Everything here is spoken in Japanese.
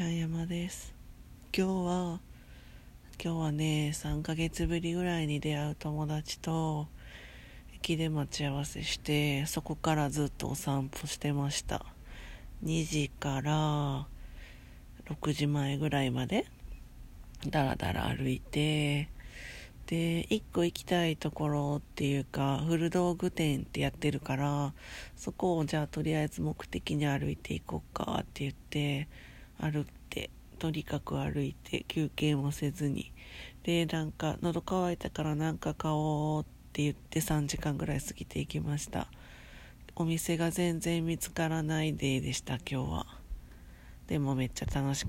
ちゃん山です。今日は今日はね3ヶ月ぶりぐらいに出会う友達と駅で待ち合わせしてそこからずっとお散歩してました。2時から6時前ぐらいまでだらだら歩いてで1個行きたいところっていうか古道具店ってやってるからそこをじゃあとりあえず目的に歩いていこうかって言って歩ってとにかく歩いて休憩もせずに。でなんか喉乾いたからなんか買おうって言って3時間ぐらい過ぎていきました。お店が全然見つからないデーでした今日は。でもめっちゃ楽しか